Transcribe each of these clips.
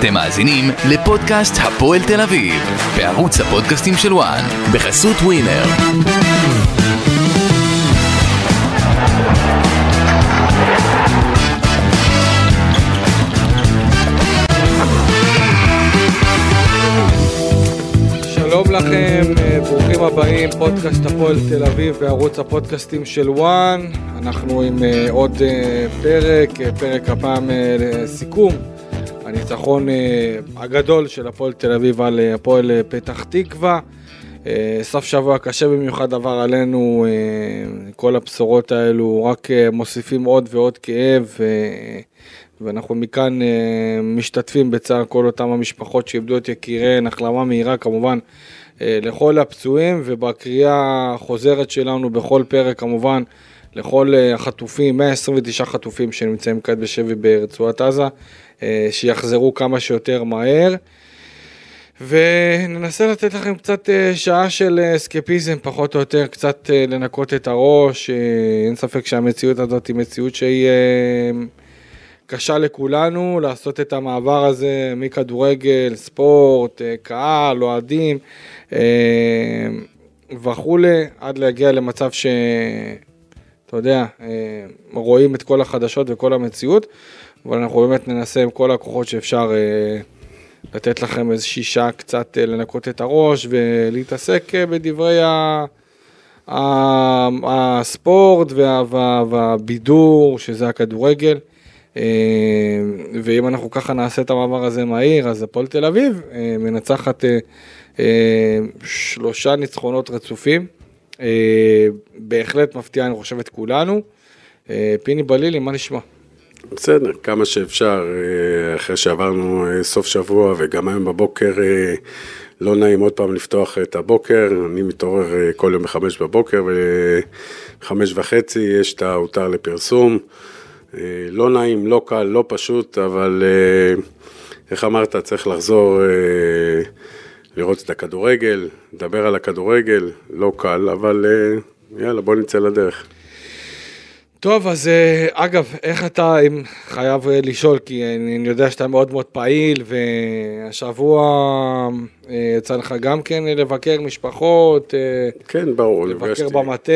אתם מאזינים לפודקאסט הפועל תל אביב, בערוץ הפודקאסטים של וואן, בחסות ווינר. שלום לכם, אה, ברוכים הבאים, פודקאסט הפועל תל אביב בערוץ הפודקאסטים של וואן. אנחנו עם אה, עוד אה, פרק, פרק הפעם לסיכום. הניצחון אה, הגדול של הפועל תל אביב על אה, הפועל אה, פתח תקווה. סוף שבוע קשה במיוחד עבר עלינו, כל הבשורות האלו רק מוסיפים עוד ועוד כאב. ואנחנו מכאן משתתפים בצער כל אותם המשפחות שאיבדו את יקיריהן, החלמה מהירה כמובן לכל הפצועים, ובקריאה החוזרת שלנו בכל פרק כמובן לכל החטופים, 129 חטופים שנמצאים כעת בשבי ברצועת עזה, שיחזרו כמה שיותר מהר. וננסה לתת לכם קצת אה, שעה של אה, אסקפיזם, פחות או יותר, קצת אה, לנקות את הראש. אה, אין ספק שהמציאות הזאת היא מציאות שהיא אה, קשה לכולנו, לעשות את המעבר הזה מכדורגל, ספורט, אה, קהל, אוהדים אה, וכולי, עד להגיע למצב ש... אתה יודע, אה, רואים את כל החדשות וכל המציאות, אבל אנחנו באמת ננסה עם כל הכוחות שאפשר אה, לתת לכם איזושהי שעה קצת אה, לנקות את הראש ולהתעסק אה, בדברי ה... הספורט וה, וה, והבידור, שזה הכדורגל. ואם אנחנו ככה נעשה את המעבר הזה מהיר, אז הפועל תל אביב מנצחת שלושה ניצחונות רצופים. בהחלט מפתיע, אני חושב, את כולנו. פיני בלילי, מה נשמע? בסדר, כמה שאפשר, אה, אחרי שעברנו אה, סוף שבוע וגם היום בבוקר אה, לא נעים עוד פעם לפתוח את הבוקר, אני מתעורר כל יום בחמש בבוקר ובחמש וחצי יש את ההותר לפרסום. לא נעים, לא קל, לא פשוט, אבל איך אמרת, צריך לחזור לראות את הכדורגל, לדבר על הכדורגל, לא קל, אבל יאללה, בוא נצא לדרך. טוב, אז אה, אגב, איך אתה, אם חייב אה, לשאול, כי אני יודע שאתה מאוד מאוד פעיל, והשבוע אה, יצא לך גם כן לבקר משפחות, כן, ברור, לבקר נפגשתי. במטה.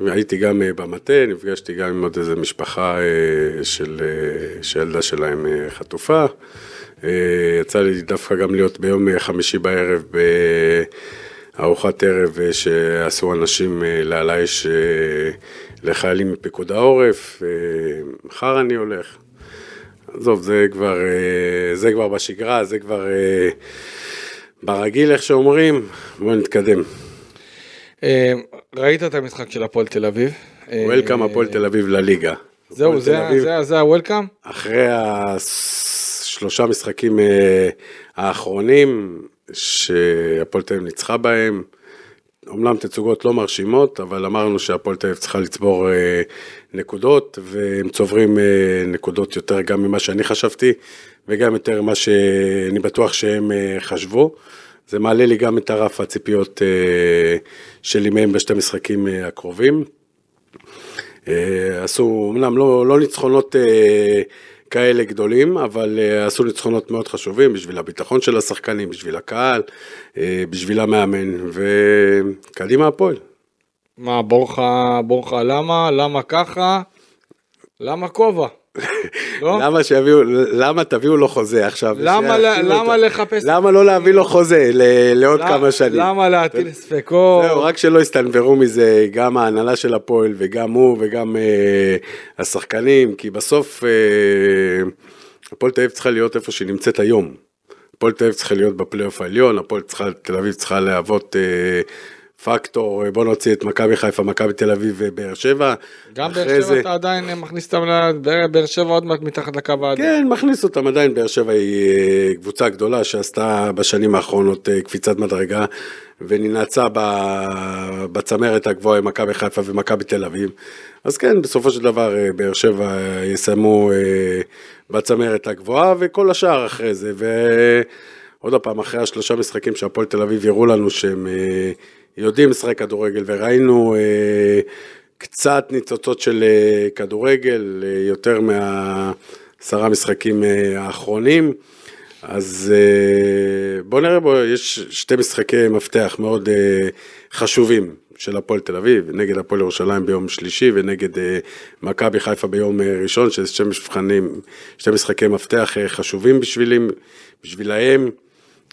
הייתי גם במטה, נפגשתי גם עם עוד איזה משפחה של, שהילדה שלהם חטופה. יצא לי דווקא גם להיות ביום חמישי בערב בארוחת ערב אה, שעשו אנשים אה, אה, לחיילים מפיקוד העורף. אה, מחר אני הולך. עזוב, זה כבר, זה כבר בשגרה, זה כבר ברגיל, איך שאומרים. בואו נתקדם. ראית את המשחק של הפועל תל אביב? וולקאם הפועל תל אביב לליגה. זהו, זה הוולקאם? אחרי השלושה משחקים האחרונים שהפועל תל אביב ניצחה בהם, אומנם תצוגות לא מרשימות, אבל אמרנו שהפועל תל אביב צריכה לצבור אה, נקודות, והם צוברים אה, נקודות יותר גם ממה שאני חשבתי, וגם יותר ממה שאני בטוח שהם אה, חשבו. זה מעלה לי גם את הרף הציפיות אה, שלי מהם בשתי המשחקים אה, הקרובים. אה, עשו, אמנם לא, לא ניצחונות אה, כאלה גדולים, אבל אה, עשו ניצחונות מאוד חשובים בשביל הביטחון של השחקנים, בשביל הקהל, אה, בשביל המאמן, וקדימה הפועל. מה, בורחה, בורחה למה? למה ככה? למה כובע? לא? למה שיביאו, למה תביאו לו חוזה עכשיו? למה? לחפש- למה לא להביא לו חוזה ל- לעוד למה- כמה שנים? למה להטיל ספקות? זהו, רק שלא יסתנוורו מזה גם ההנהלה של הפועל וגם הוא וגם אה, השחקנים, כי בסוף אה, הפועל תל אביב צריכה להיות איפה שהיא נמצאת היום. הפועל תל אביב צריכה להיות בפלייאוף העליון, הפועל תל אביב צריכה להוות אה, פקטור, בוא נוציא את מכבי חיפה, מכבי תל אביב ובאר שבע. גם באר שבע זה- אתה עדיין מכניס אותם, באר- שבע עוד מעט מתחת לקו האדום. כן, מכניס אותם עדיין, באר שבע היא אה, קבוצה גדולה שעשתה בשנים האחרונות אה, קפיצת מדרגה וננעצה בצמרת הגבוהה עם מכבי חיפה ומכבי תל אביב. אז כן, בסופו של דבר אה, באר שבע יסיימו בצמרת הגבוהה וכל השאר אחרי זה. ועוד פעם, אחרי השלושה משחקים שהפועל תל אביב הראו לנו שהם יודעים לשחק כדורגל וראינו אה, קצת ניצוצות של אה, כדורגל, אה, יותר מהעשרה משחקים אה, האחרונים. אז אה, בוא נראה, בוא, יש שתי משחקי מפתח מאוד אה, חשובים של הפועל תל אביב, נגד הפועל ירושלים ביום שלישי ונגד אה, מכבי חיפה ביום אה, ראשון, שזה שתי מבחנים, שתי משחקי מפתח אה, חשובים בשבילים, בשבילהם,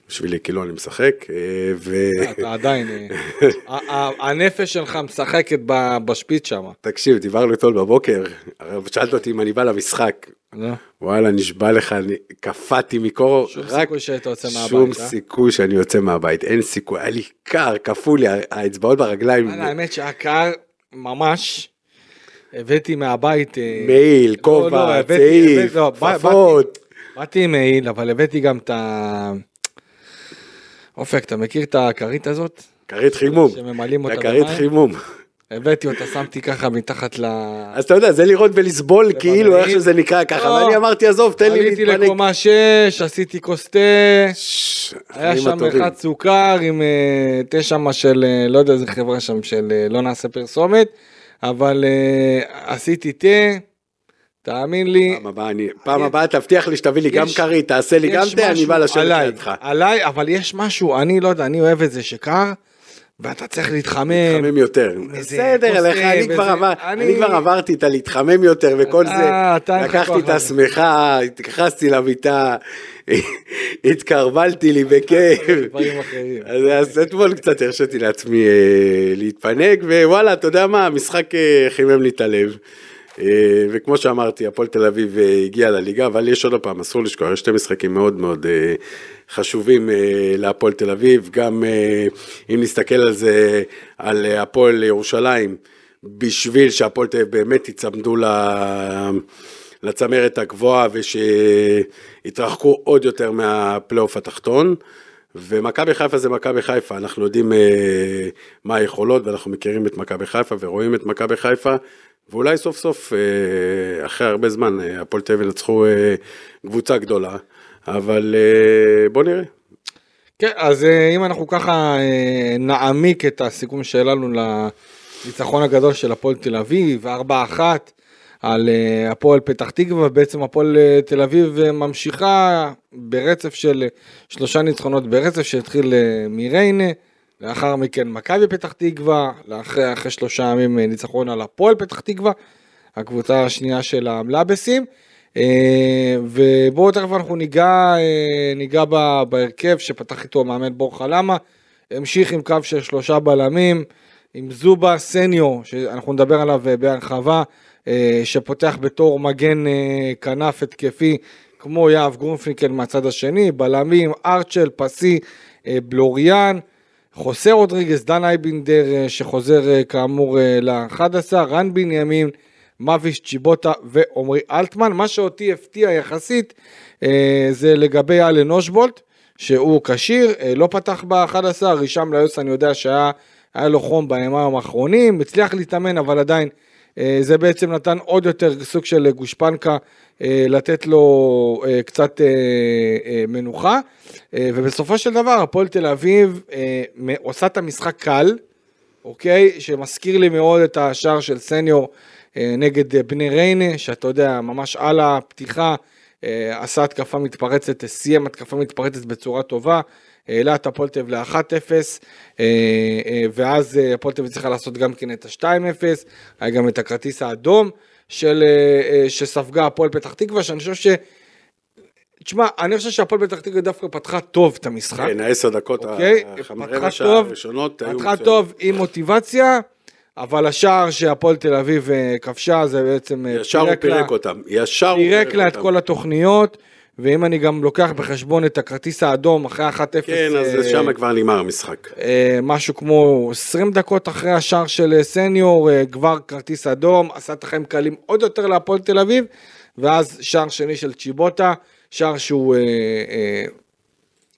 בשבילי כאילו אני משחק, אה, ו... אתה עדיין, אה, הנפש שלך משחקת בשפיץ שם. תקשיב, דיברנו אתמול בבוקר, שאלת אותי אם אני בא למשחק? וואלה, נשבע לך, אני קפאתי מקור, שום רק סיכוי שהיית יוצא מהבית, שום אה? סיכוי שאני יוצא מהבית, אין סיכוי, היה לי קר, קפוא לי, האצבעות ברגליים, האמת שהיה קר ממש. הבאתי מהבית... אה, מעיל, לא, כובע, לא, הבאתי- צעיף, הבאתי- לא, בא- כפפות. באתי עם מעיל, אבל הבאתי גם את ה... אופק, אתה מכיר את הכרית הזאת? כרית חימום, שממלאים אותה הכרית במים? חימום. הבאתי אותה, שמתי ככה מתחת ל... אז אתה יודע, זה לראות ולסבול כאילו. איך שזה נקרא ככה, לא. ואני אמרתי, עזוב, תן לי עליתי להתפנק. לקומה 6, עשיתי כוס תה, היה שם. אחד סוכר עם אה, תה שמה של, אה, לא יודע איזה חברה שם של, אה, לא נעשה פרסומת, אבל עשיתי תה, תאמין לי. פעם הבאה, אני- פעם הבאה תבטיח לי שתביא לי גם יש- כרית, תעשה לי גם תה, אני בא לשבת לידך. עליי, אבל יש משהו, אני לא יודע, אני אוהב את זה שקר, ואתה צריך להתחמם. להתחמם יותר. בסדר, לך, אני וזה- כבר עבר- אני- אני כבר עברתי את הלהתחמם יותר וכל אתה- זה. אתה לקחתי את. השמיכה, התייחסתי למיטה, התקרבלתי לי בכיף. אז אז אתמול קצת הרשיתי לעצמי אה, להתפנק, ווואלה, אתה יודע מה, המשחק אה, חימם לי את הלב. אה, וכמו שאמרתי, הפועל תל אביב אה, הגיע לליגה, אבל יש עוד פעם, אסור לשכוח, יש שתי משחקים מאוד מאוד אה, חשובים להפועל תל אביב, גם אם נסתכל על זה, על הפועל ירושלים, בשביל שהפועל תל אביב באמת יצמדו ל... לצמרת הגבוהה ושיתרחקו עוד יותר מהפלייאוף התחתון. ומכבי חיפה זה מכבי חיפה, אנחנו יודעים אה, מה היכולות ואנחנו מכירים את מכבי חיפה ורואים את מכבי חיפה, ואולי סוף סוף, אה, אחרי הרבה זמן, אה, הפועל תל אביב ינצחו אה, קבוצה גדולה, אבל בוא נראה. כן, אז אם אנחנו ככה נעמיק את הסיכום שלנו לניצחון הגדול של הפועל תל אביב, 4-1 על הפועל פתח תקווה, בעצם הפועל תל אביב ממשיכה ברצף של שלושה ניצחונות ברצף שהתחיל מריינה, לאחר מכן מכבי פתח תקווה, לאחרי אחרי שלושה ימים אה, ניצחון על הפועל פתח תקווה, הקבוצה השנייה של המלאבסים. אה, ובואו תכף אנחנו ניגע, אה, ניגע בהרכב שפתח איתו המאמן בור חלמה, המשיך עם קו של שלושה בלמים, עם זובה סניור, שאנחנו נדבר עליו בהרחבה, שפותח בתור מגן כנף התקפי, כמו יהב גרונפינקל מהצד השני, בלמים, ארצ'ל, פסי, בלוריאן, חוסה רודריגז, דן אייבינדר אה, שחוזר אה, כאמור אה, ל-11, רן בנימין, מביש צ'יבוטה ועמרי אלטמן. מה שאותי הפתיע יחסית זה לגבי אלן אושבולט, שהוא כשיר, לא פתח ב-11, הישאם ליוס אני יודע שהיה היה לו חום בימים האחרונים, הצליח להתאמן אבל עדיין זה בעצם נתן עוד יותר סוג של גושפנקה לתת לו אה, קצת אה, אה, מנוחה אה, ובסופו של דבר הפועל תל אביב אה, עושה את המשחק קל, אוקיי? שמזכיר לי מאוד את השער של סניור אה, נגד אה, בני ריינה, שאתה יודע, ממש על הפתיחה, אה, עשה התקפה מתפרצת, אה, סיים התקפה מתפרצת בצורה טובה, העלה את אביב ל-1-0, אה, אה, ואז אה, הפועל תל צריכה לעשות גם כן את ה-2-0, היה גם את הכרטיס האדום של, אה, אה, שספגה הפועל פתח תקווה, שאני חושב ש... תשמע, אני חושב שהפועל פתח תקווה דווקא פתחה טוב את המשחק. כן, העשר דקות, אוקיי, החמ- פתחה רבע שעה טוב, הראשונות היו פתחה. טוב עם מוטיבציה, אבל השער שהפועל תל אביב אה, כבשה זה בעצם ישר הוא לה- פירק אותם, ישר הוא פירק לה את אותם. כל התוכניות, ואם אני גם לוקח בחשבון את הכרטיס האדום אחרי 1-0, כן, אז אה, שם כבר נגמר המשחק. אה, משהו כמו 20 דקות אחרי השער של אה, סניור, אה, כבר כרטיס אדום, עשה את החיים קלים עוד יותר להפועל תל אביב, ואז שער שני של צ'יבוטה, שער שהוא אה, אה,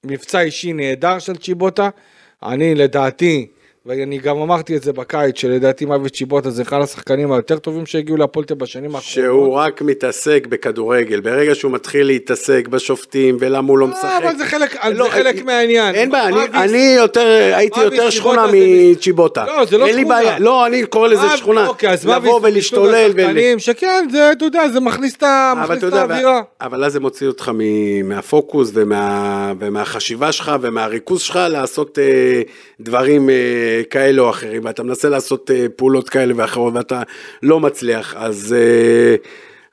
מבצע אישי נהדר של צ'יבוטה. אני לדעתי, ואני גם אמרתי את זה בקיץ, שלדעתי מוות צ'יבוטה זה אחד השחקנים היותר טובים שהגיעו אביב בשנים האחרונות. שהוא רק מתעסק בכדורגל, ברגע שהוא מתחיל להתעסק בשופטים ולמה הוא לא משחק. אה, אבל זה חלק, לא, זה חלק מהעניין. אין בעיה, אני- אני יותר, הייתי יותר שכונה מצ'יבוטה. לא, זה לא שכונה. בעיה, לא, אני קורא לזה אה, שכונה. אוקיי, אז לבוא ולהשתולל. שכן, זה, אתה יודע, זה מכניס את האווירה. אבל אז זה מוציא אותך מהפוקוס ומה, ומהחשיבה שלך ומהריכוז שלך לעשות אה, דברים אה, כאלה או אחרים, ואתה מנסה לעשות אה, פעולות כאלה ואחרות ואתה לא מצליח, אז אה,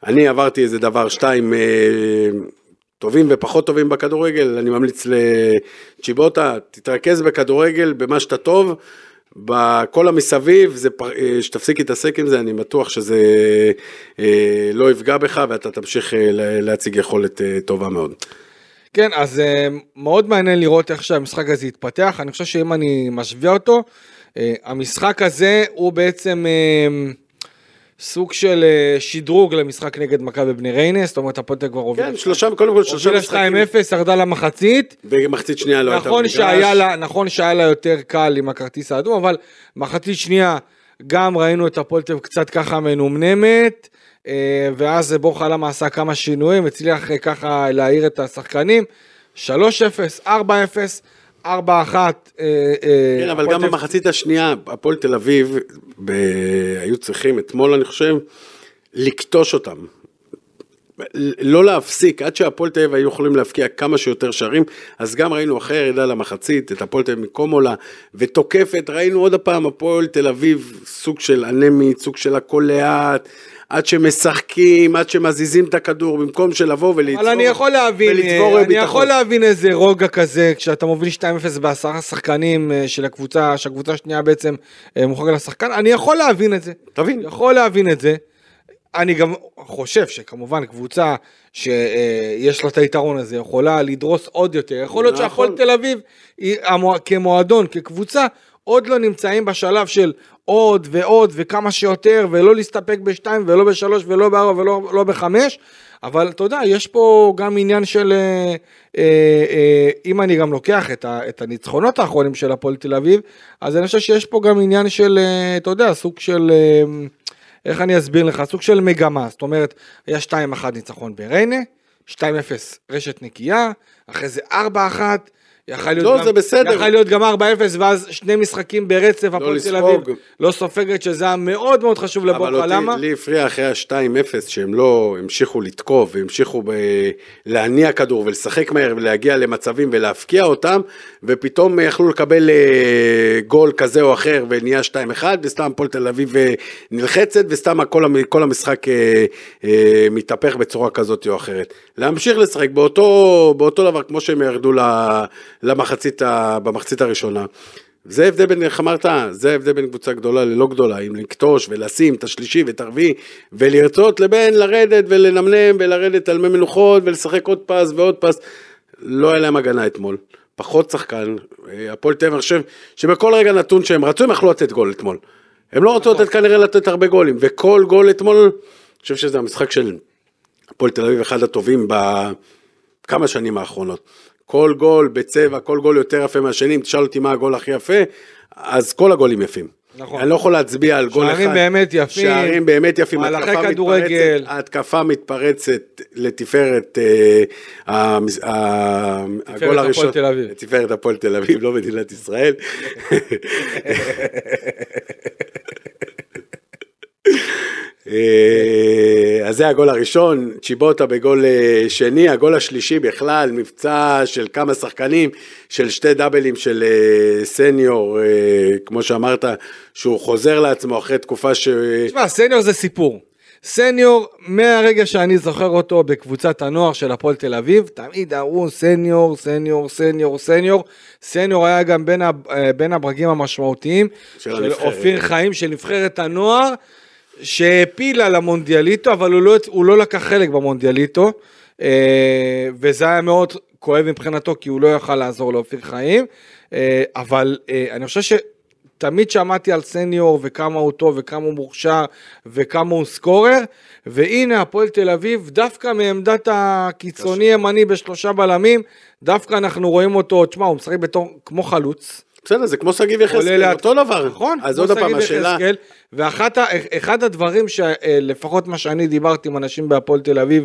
אני עברתי איזה דבר, שתיים, אה, טובים ופחות טובים בכדורגל, אני ממליץ לצ'יבוטה, תתרכז בכדורגל, במה שאתה טוב. בכל המסביב, שתפסיק להתעסק עם זה, אני בטוח שזה לא יפגע בך ואתה תמשיך לה- להציג יכולת טובה מאוד. כן, אז אה, מאוד מעניין לראות איך שהמשחק הזה יתפתח. אני חושב שאם אני משווה אותו, אה, המשחק הזה הוא בעצם אה, סוג של שדרוג למשחק נגד מכבי בני ריינה, זאת אומרת אביב כבר הובילה כן, שלושה, קודם כל שלושה משחקים, 2-0, ירדה למחצית. ומחצית שנייה לא הייתה נכון במגרש. שהיה, לה, נכון שהיה לה יותר קל עם הכרטיס האדום, אבל מחצית שנייה גם ראינו את הפועל תל קצת ככה מנומנמת, אה, ואז בורחה למה עשה כמה שינויים, הצליח אה, ככה להעיר את השחקנים. 3-0, 4-0, 4-1. אה, כן, אבל גם במחצית השנייה, הפועל תל אביב. היו צריכים אתמול, אני חושב, לקטוש אותם. לא להפסיק, עד שהפועל תל אביב היו יכולים להבקיע כמה שיותר שערים, אז גם ראינו אחרי הירידה למחצית, את הפועל תל אביב מקומולה, ותוקפת, ראינו עוד הפעם הפועל תל אביב, סוג של אנמית, סוג של הכל לאט, עד שמשחקים, עד שמזיזים את הכדור, במקום שלבוא ולצבור, אבל אני יכול להבין, אה, אני ביטחון. יכול להבין איזה רוגע כזה, כשאתה מוביל 2-0 בעשרה שחקנים אה, של הקבוצה, שהקבוצה השנייה בעצם אה, מוחרגת לשחקן, אני יכול להבין את זה. תבין. יכול להבין את זה. אני גם חושב שכמובן קבוצה שיש לה את היתרון הזה יכולה לדרוס עוד יותר. יכול להיות נכון. שהפועל תל אביב כמועדון, כקבוצה, עוד לא נמצאים בשלב של עוד ועוד וכמה שיותר ולא להסתפק בשתיים ולא בשלוש ולא בארבע ולא לא בחמש. אבל אתה יודע, יש פה גם עניין של, אה, אה, אה, אם אני גם לוקח את, ה, את הניצחונות האחרונים של הפועל תל אביב, אז אני חושב שיש פה גם עניין של, אה, אתה יודע, סוג של, אה, איך אני אסביר לך, סוג של מגמה, זאת אומרת, היה 2-1 ניצחון בריינה, 2-0 רשת נקייה, אחרי זה 4-1, יכל להיות, לא, גם, זה בסדר. יכל להיות גם 4-0 ואז שני משחקים ברצף, הפועל תל אביב. לא סופגת, שזה היה מאוד מאוד חשוב אבל לבורחה, למה? אותי, לי הפריע אחרי ה-2-0 שהם לא המשיכו לתקוף והמשיכו ב... להניע כדור ולשחק מהר ולהגיע למצבים ולהפקיע אותם ופתאום יכלו לקבל אה, גול כזה או אחר ונהיה 2-1 וסתם הפועל תל אביב אה, נלחצת וסתם כל. כל המשחק אה, מתהפך בצורה כזאת או אחרת. להמשיך לשחק באותו, באותו דבר כמו שהם ירדו ל... למחצית, ה... במחצית הראשונה. זה ההבדל בין, איך אמרת, זה ההבדל בין קבוצה גדולה ללא גדולה, אם לקטוש ולשים את השלישי ואת הרביעי ולרצות לבין לרדת ולנמנם ולרדת על מי מנוחות ולשחק עוד פס ועוד פס. לא היה להם הגנה אתמול, פחות שחקן, אה, הפועל תל אביב, אני חושב שבכל רגע נתון שהם רצו הם יכלו לתת גול אתמול. הם לא רצו לתת כנראה לתת הרבה גולים, וכל גול אתמול, אני חושב שזה המשחק של הפועל תל אביב אחד הטובים בכמה שנים האחרונות. כל גול בצבע, כל גול יותר יפה מהשני, אם תשאל אותי מה הגול הכי יפה, אז כל הגולים יפים. נכון. אני לא יכול להצביע על גול אחד. שערים באמת יפים, שערים באמת יפים. מהלכי כדורגל. מתפרצת- ההתקפה מתפרצת לתפארת אה, ה- הגול הפועל הראשון. תל אביב. לתפארת הפועל תל אביב, לא מדינת ישראל. אה, אז זה הגול הראשון, צ'יבוטה בגול אה, שני, הגול השלישי בכלל, מבצע של כמה שחקנים, של שתי דאבלים של אה, סניור, אה, כמו שאמרת, שהוא חוזר לעצמו אחרי תקופה ש... תשמע, סניור זה סיפור. סניור, מהרגע שאני זוכר אותו בקבוצת הנוער של הפועל תל אביב, תמיד אמרו סניור, סניור, סניור, סניור. סניור היה גם בין, ה, אה, בין הברגים המשמעותיים של של. אופיר חיים, של נבחרת הנוער, שהעפילה למונדיאליטו, אבל הוא לא, הוא לא לקח חלק במונדיאליטו, אה, וזה היה מאוד כואב מבחינתו, כי הוא לא יכל לעזור לאופיר חיים, אה, אבל אה, אני חושב ש... תמיד שמעתי על סניור וכמה הוא טוב וכמה הוא מוכשר וכמה הוא סקורר והנה הפועל תל אביב דווקא מעמדת הקיצוני ימני בשלושה בלמים דווקא אנחנו רואים אותו, תשמע הוא משחק בתור כמו חלוץ בסדר, זה כמו שגיב יחזקאל, לאט- אותו דבר. נכון, אז עוד פעם, השאלה, ואחד הדברים שלפחות מה שאני דיברתי עם אנשים בהפועל תל אביב,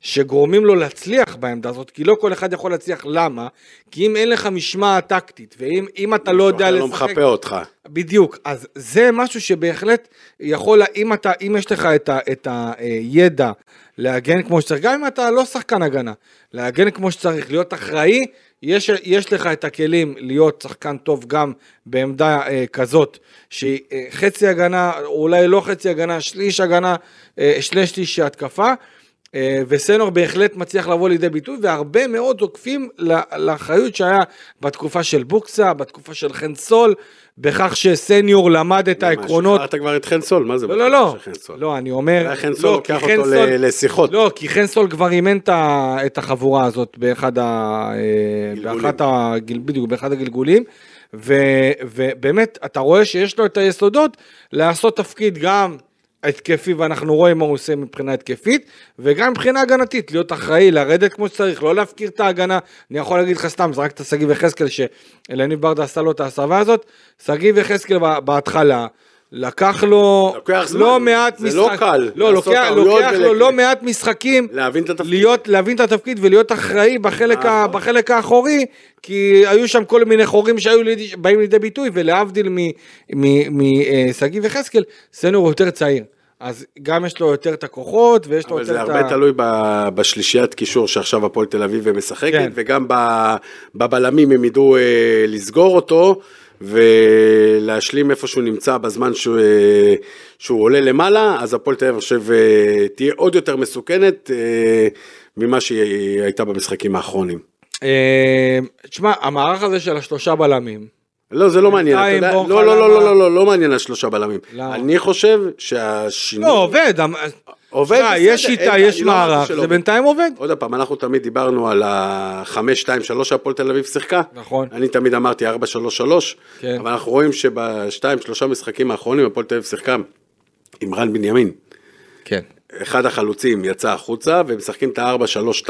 שגורמים לו להצליח בעמדה הזאת, כי לא כל אחד יכול להצליח, למה? כי אם אין לך משמעת טקטית, ואם אם אתה לא יודע לא לשחק... מחפה אותך. בדיוק, אז זה משהו שבהחלט יכול, אם, אתה, אם יש לך את, ה, את הידע להגן כמו שצריך, גם אם אתה לא שחקן הגנה, להגן כמו שצריך, להיות אחראי, יש, יש לך את הכלים להיות שחקן טוב גם בעמדה אה, כזאת, שהיא אה, חצי הגנה, אולי לא חצי הגנה, שליש הגנה, אה, שליש שליש התקפה. אה, וסנור בהחלט מצליח לבוא לידי ביטוי, והרבה מאוד עוקפים ל- לאחריות שהיה בתקופה של בוקסה, בתקופה של חן סול, בכך שסניור למד את העקרונות. שחררת כבר את חן סול, מה זה? לא, לא, לא, סול? לא, אני אומר, חן סול לא, לוקח כי חן אותו סול- לשיחות. לא, כי חן סול כבר אימן את החבורה הזאת באחד ה... אה. באחת. בדיוק, באחד הגלגולים, ו- ובאמת, אתה רואה שיש לו את היסודות לעשות תפקיד גם התקפי, ואנחנו רואים מה הוא עושה מבחינה התקפית, וגם מבחינה הגנתית, להיות אחראי, לרדת כמו שצריך, לא להפקיר את ההגנה. אני יכול להגיד לך סתם, זרקת שגיב יחזקאל, שאלניב ברדה עשה לו את ההסבה הזאת, שגיב יחזקאל בהתחלה, לקח לו לוקח זמן, לא מעט זה לא קל לא, לוקח, לוקח לו לא מעט משחקים להבין את התפקיד. להיות, להבין את התפקיד ולהיות אחראי בחלק, ה, נכון. בחלק האחורי, כי היו שם כל מיני חורים שהיו לידי, באים לידי ביטוי, ולהבדיל משגיב יחזקאל, סנור הוא יותר צעיר. אז גם יש לו יותר את הכוחות, ויש לו אבל יותר זה את הרבה ה... תלוי ב- בשלישיית קישור שעכשיו הפועל תל אביב משחקת, כן. וגם ב- בבלמים הם ידעו אה, לסגור אותו. ולהשלים איפה שהוא נמצא בזמן שהוא, אה, שהוא עולה למעלה, אז הפועל תל אביב, חושב, אה, תהיה עוד יותר מסוכנת אה, ממה שהיא הייתה במשחקים האחרונים. תשמע, המערך הזה של השלושה בלמים, לא, זה לא מעניין, אתה יודע, לא, לא, לא, לא, לא, לא, לא מעניין השלושה בלמים. אני חושב שהשינוי... לא, עובד, עובד, בסדר, יש שיטה, יש לא מערך, שלא זה. בינתיים עובד. עוד פעם, אנחנו תמיד דיברנו על ה-5-2-3 שהפועל תל אביב שיחקה. נכון. אני תמיד אמרתי 4-3-3. כן. אבל אנחנו רואים שבשתיים, שלושה משחקים האחרונים הפועל תל אביב שיחקה עם רן בנימין. כן. אחד החלוצים יצא החוצה ומשחקים את ה-4-3-2.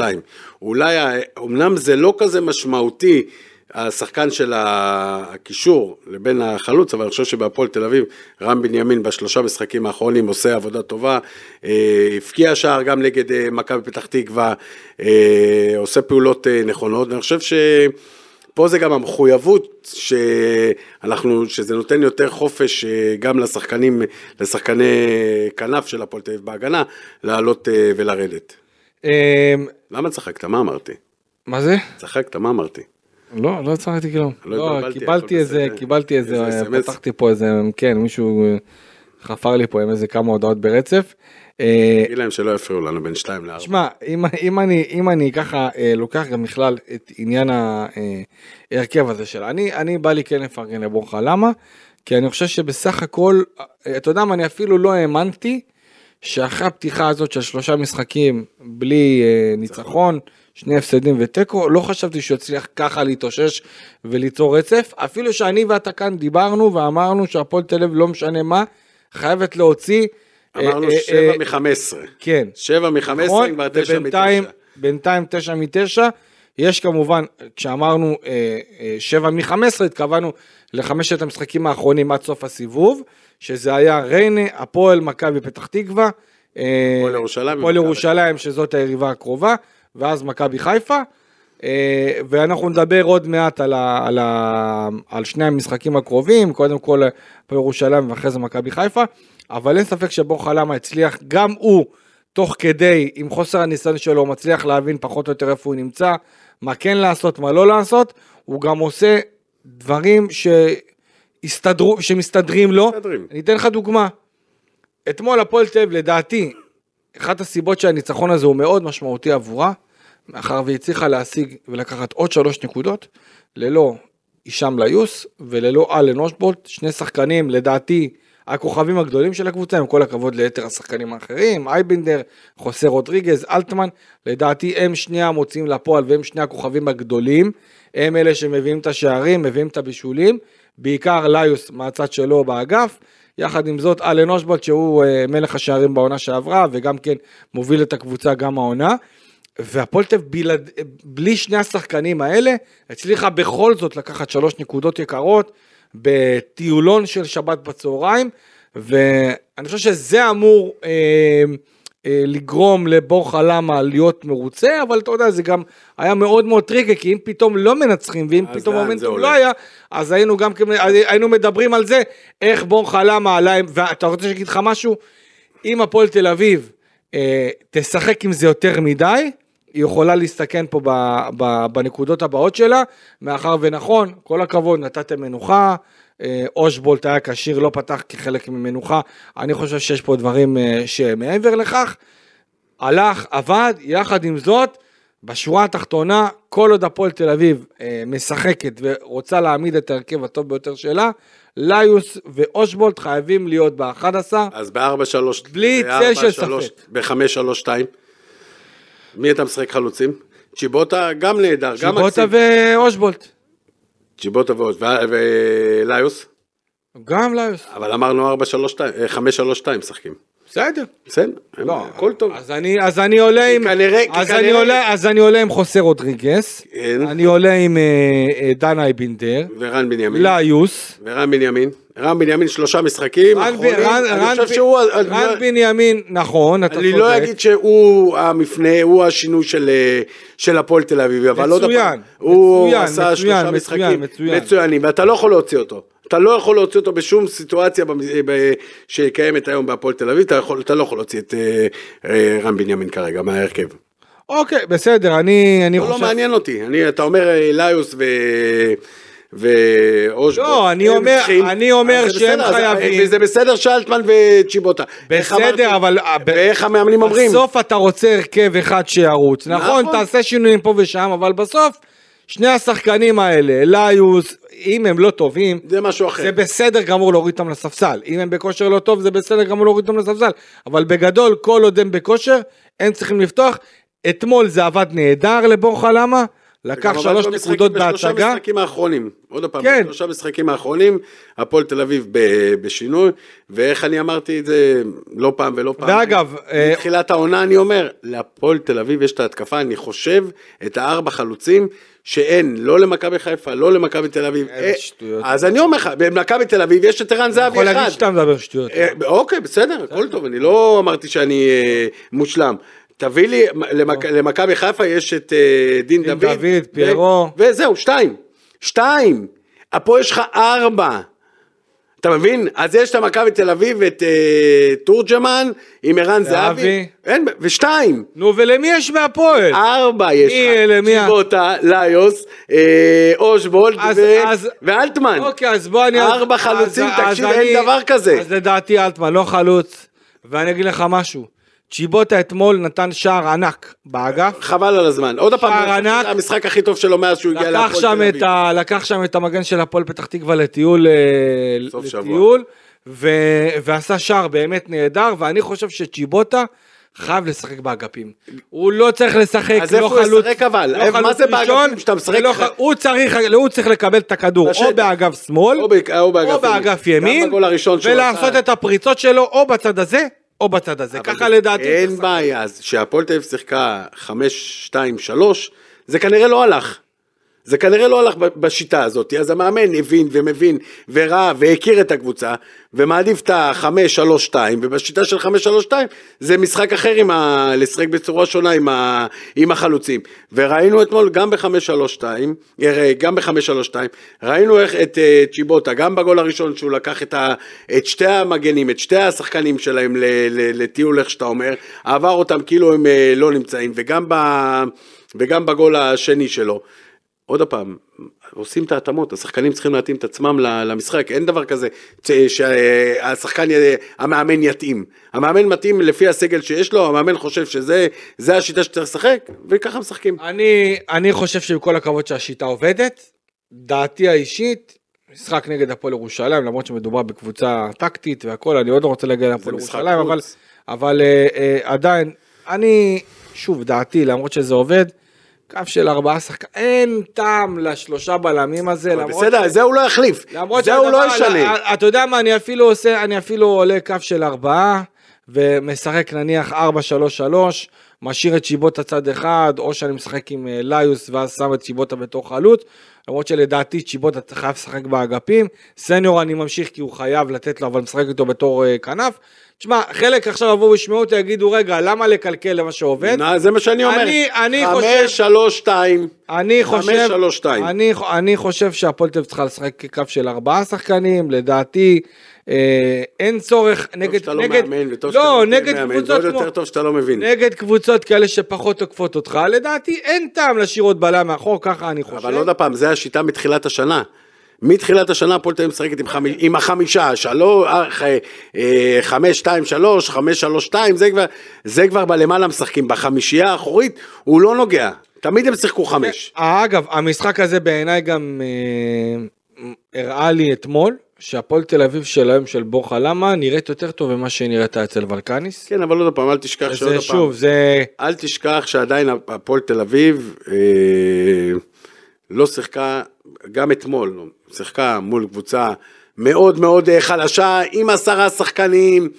אולי, אמנם זה לא כזה משמעותי, השחקן של הקישור לבין החלוץ, אבל אני חושב שבהפועל תל אביב, רם בנימין בשלושה משחקים האחרונים עושה עבודה טובה, אה, הבקיע שער גם נגד אה, מכבי פתח תקווה, אה, עושה פעולות נכונות, ואני חושב ש... פה זה גם המחויבות שאנחנו, שזה נותן יותר חופש גם לשחקנים, לשחקני כנף של הפועל תל אביב בהגנה, לעלות ולרדת. אה, למה צחקת? מה אמרתי? מה זה? צחקת, מה אמרתי? לא, לא צחקתי כלום. לא לא, קיבלתי איזה. קיבלתי איזה. פתחתי פה איזה, כן, מישהו אה, חפר לי פה עם איזה כמה הודעות ברצף. אה, תגיד להם שלא יפריעו לנו בין 2 ל-4. שמע, אם, אם, אני, אם אני ככה אה, לוקח גם בכלל את עניין ההרכב הזה שלה, אני, אני בא לי כן לפרגן לבורחה, למה? כי אני חושב שבסך הכל, אה, אתה יודע מה, אני אפילו לא האמנתי שאחרי הפתיחה הזאת של שלושה משחקים בלי אה, ניצחון, שני הפסדים ותיקו, לא חשבתי שהוא יצליח ככה להתאושש וליצור רצף, אפילו שאני ואתה כאן דיברנו ואמרנו שהפועל תל אביב לא משנה מה, חייבת להוציא. אה, אמרנו אה, 7 אה, מ-15. כן. 7 מ-15 נכון, כבר 9 ובינתיים, מ-9. בינתיים תשע מתשע, יש כמובן, כשאמרנו אה, אה, שבע מחמש עשרה, התכוונו לחמשת המשחקים האחרונים עד סוף הסיבוב, שזה היה ריינה, הפועל, מכבי פתח תקווה, אה, הפועל ירושלים הפועל ירושלים שזאת היריבה הקרובה, ואז מכבי חיפה. אה, ואנחנו נדבר עוד מעט על, ה, על, ה, על שני המשחקים הקרובים, קודם כל הפועל ירושלים ואחרי זה מכבי חיפה, אבל אין ספק שבורחה למה הצליח, גם הוא, תוך כדי, עם חוסר הניסיון שלו, מצליח להבין פחות או יותר איפה הוא נמצא, מה כן לעשות, מה לא לעשות, הוא גם עושה דברים שהסתדרו, שמסתדרים לו. מסתדרים. אני אתן לך דוגמה. אתמול הפועל תל אביב, לדעתי, אחת הסיבות שהניצחון הזה הוא מאוד משמעותי עבורה, מאחר והיא הצליחה להשיג ולקחת עוד שלוש נקודות, ללא הישאם ליוס וללא אלן אושבולט, שני שחקנים לדעתי הכוכבים הגדולים של הקבוצה, עם כל הכבוד ליתר השחקנים האחרים, אייבינדר, חוסה רודריגז, אלטמן, לדעתי הם שני המוציאים לפועל והם שני הכוכבים הגדולים, הם אלה שמביאים את השערים, מביאים את הבישולים, בעיקר ליוס מהצד שלו באגף, יחד עם זאת אלן אושבולט שהוא אה, מלך השערים בעונה שעברה וגם כן מוביל את הקבוצה גם העונה. והפועל תל בלי שני השחקנים האלה, הצליחה בכל זאת לקחת שלוש נקודות יקרות בטיולון של שבת בצהריים, ואני חושב שזה אמור אה, לגרום לבורחה לאמה להיות מרוצה, אבל אתה יודע, זה גם היה מאוד מאוד טריקי, כי אם פתאום לא מנצחים, ואם פתאום הולך? לא היה, אז היינו גם כן, היינו מדברים על זה, איך בורחה לאמה עלה, ואתה רוצה שאני אגיד לך משהו? אם הפועל תל אביב אה, תשחק עם זה יותר מדי, היא יכולה להסתכן פה ב, ב, בנקודות הבאות שלה, מאחר ונכון, כל הכבוד, נתתם מנוחה, אה, אושבולט היה כשיר, לא פתח כחלק ממנוחה, אני חושב שיש פה דברים אה, שמעבר לכך, הלך, עבד, יחד עם זאת, בשורה התחתונה, כל עוד הפועל תל אביב אה, משחקת ורוצה להעמיד את ההרכב הטוב ביותר שלה, ליוס ואושבולט חייבים להיות ב-11. אז ב-4, 3, בלי צל של ספק. ב-5, 3, 2. מי אתה משחק חלוצים? צ'יבוטה גם נהדר, גם צ'יבוטה מקסים. ואושבולט. ועוד, ו- וליוס. גם ליוס. אבל אמרנו 4, 3, 2, 5, 3, 2 משחקים. בסדר. בסדר, לא, הכל טוב. אז אני, אז אני עולה עם, כנראה- אז כנראה- אני עולה, אז אני עולה עם חוסה רודריגס, כן. אני עולה עם אה, אה, דן אייבינדר, ורן בנימין. ליוס, ורן בנימין. רן בנימין שלושה משחקים רן ב- אחרונים. רן- אני רן חושב ב- שהוא... רן בנימין, נכון, אתה אני צודק. לא אגיד שהוא המפנה, הוא השינוי של, אה, של הפועל תל אביב, אבל עוד מצוין, פעם, הוא מצוין, עשה מצוין, שלושה מצוין, משחקים מצוין. מצוינים, ואתה לא יכול להוציא אותו. אתה לא יכול להוציא אותו בשום סיטואציה ב- שקיימת היום בהפועל תל אביב, אתה, יכול, אתה לא יכול להוציא את אה, אה, רן בנימין כרגע מההרכב. אוקיי, בסדר, אני, אני הוא לא חושב... מעניין אותי, אני, אתה אומר אה, ליוס ו... ואושבו. לא, אני אומר- אני אומר שהם חייבים- וזה בסדר שאלטמן וצ'יבוטה. בסדר, אבל... ואיך המאמנים אומרים? בסוף אתה רוצה הרכב אחד שירוץ. נכון, נכון. תעשה שינויים פה ושם, אבל בסוף, שני השחקנים האלה, ליוס, אם הם לא טובים, זה משהו אחר. זה בסדר גמור להוריד אותם לספסל. אם הם בכושר לא טוב, זה בסדר גמור להוריד אותם לספסל. אבל בגדול, כל עוד הם בכושר, הם צריכים לפתוח. אתמול זה עבד נהדר לבורחה למה? לקח שלוש נקודות בשלושה בהצגה. משחקים האחרונים, עוד פעם, כן. בשלושה משחקים האחרונים, הפועל תל אביב ב- בשינוי, ואיך אני אמרתי את זה לא פעם ולא פעם. ואגב, אה, מתחילת העונה אני אומר, להפועל תל אביב יש את ההתקפה, אני חושב, את הארבע חלוצים, שאין, לא למכבי חיפה, לא למכבי תל אביב. איזה אה, שטויות. אז אני אומר לך, במכבי תל אביב יש את ערן יכול זהבי להגיד אחד. שאתה מדבר שטויות. אה, אוקיי, בסדר, הכל טוב, אני לא אמרתי שאני אה, מושלם. תביא לי, למכ- למכבי חיפה יש את אה, דין דין דוד. דוד, ו- פיירו. וזהו, שתיים. שתיים. פה יש לך ארבע. אתה מבין? אז יש את המכבי תל אביב, את אה, תורג'מן, עם ערן זהבי. אין, ושתיים. נו, ולמי יש מהפועל? ארבע יש לך. צ'יבוטה, ליוס, אה, אושבולד אז- ו- אז- ואלטמן. אוקיי, אז בוא אני... ארבע חלוצים, אז תקשיב, אין דבר כזה. אז לדעתי אלטמן לא חלוץ, ואני אגיד לך משהו. צ'יבוטה אתמול נתן שער ענק באגף. חבל על הזמן. עוד פעם, שער ענק. המשחק הכי טוב שלו מאז שהוא הגיע להפועל תל אביב. ה, לקח שם את המגן של הפועל פתח תקווה לטיול, אה. לטיול ו, ועשה שער באמת נהדר, ואני חושב שצ'יבוטה חייב לשחק באגפים. הוא לא צריך לשחק, אז לא איפה הוא חלוץ, ישחק אבל? לא איפה- מה חלוץ זה באגפים שאתה משחק ח- הוא צריך, הוא צריך לקבל את הכדור. או באגף שמאל, או באג- או באגף או. באגף ימין, ולעשות. את הפריצות שלו או בצד הזה או בצד הזה. ככה לדעתי. אין בעיה, אז שהפועל תל אביב שיחקה 5, 2, 3, זה כנראה לא הלך. זה כנראה לא הלך בשיטה הזאת, אז המאמן הבין ומבין וראה והכיר את הקבוצה ומעדיף את ה-5-3-2 ובשיטה של 5-3-2 זה משחק אחר עם ה... לשחק בצורה שונה עם, ה... עם החלוצים וראינו אתמול גם ב-5-3-2 אה, גם ב-5-3-2 ראינו איך את אה, צ'יבוטה גם בגול הראשון שהוא לקח את, ה... את שתי המגנים את שתי השחקנים שלהם. לטיול איך שאתה אומר עבר אותם כאילו הם אה, לא נמצאים וגם, ב... וגם בגול השני שלו עוד פעם, עושים את ההתאמות, השחקנים צריכים להתאים את עצמם למשחק, אין דבר כזה שהשחקן, המאמן יתאים. המאמן מתאים לפי הסגל שיש לו, המאמן חושב שזה זה השיטה שצריך לשחק, וככה משחקים. אני, אני חושב שעם כל הכבוד שהשיטה עובדת, דעתי האישית, משחק נגד הפועל ירושלים, למרות שמדובר בקבוצה טקטית והכל, אני עוד לא רוצה להגיע להפועל ירושלים. אבל אבל uh, uh, עדיין, אני, שוב, דעתי, למרות שזה עובד, קו של ארבעה שחקנים, אין טעם לשלושה בלמים הזה, למרות בסדר, זה הוא לא יחליף, זה הוא לא ישנה. אתה יודע מה, אני אפילו עושה, אני אפילו עולה קו של ארבעה, ומשחק נניח ארבע, שלוש, שלוש, משאיר את שיבוטה צד אחד, או שאני משחק עם אה, ליוס ואז שם את שיבוטה בתור חלוץ, למרות שלדעתי שיבוטה חייב לשחק באגפים, סניור אני ממשיך כי הוא חייב לתת לו, אבל משחק איתו בתור אה, כנף. תשמע, חלק עכשיו יבואו וישמעו אותי, יגידו, רגע, למה לקלקל למה שעובד? נא, זה מה שאני אומר. אני- אני חושב- חמש, שלוש, שתיים. אני חמש, חושב, שלוש, שתיים. אני, אני חושב שהפועל תל אביב צריכה לשחק כקו של ארבעה שחקנים, לדעתי אה, אין צורך נגד, שאתה לא נגד, מאמן, וטוב לא, שאתה נגד מאמן, קבוצות כמו, יותר טוב שאתה לא מבין. נגד קבוצות כאלה שפחות תוקפות אותך, לדעתי אין טעם להשאיר עוד בלם מאחור, ככה אני חושב. אבל עוד פעם, זה השיטה מתחילת השנה. מתחילת השנה הפועל תל אביב משחקת עם, חמי, עם החמישה, שלוש, אה, אה, חמש, שתיים, שלוש, חמש, שלוש, שתיים, זה כבר, זה כבר בלמעלה משחקים. בחמישייה האחורית הוא לא נוגע. תמיד הם שיחקו חמש. אה, אגב, המשחק הזה בעיניי גם אה, הראה לי אתמול, שהפועל תל אביב של היום של בורחה למה נראית יותר טוב ממה שהיא נראתה אצל ולקניס. כן, אבל עוד פעם, אל תשכח שעוד זה פעם. שוב, זה... אל תשכח שעדיין הפועל תל אביב אה, לא שיחקה, גם אתמול, לא, שיחקה מול קבוצה מאוד מאוד אה, חלשה, עם עשרה שחקנים.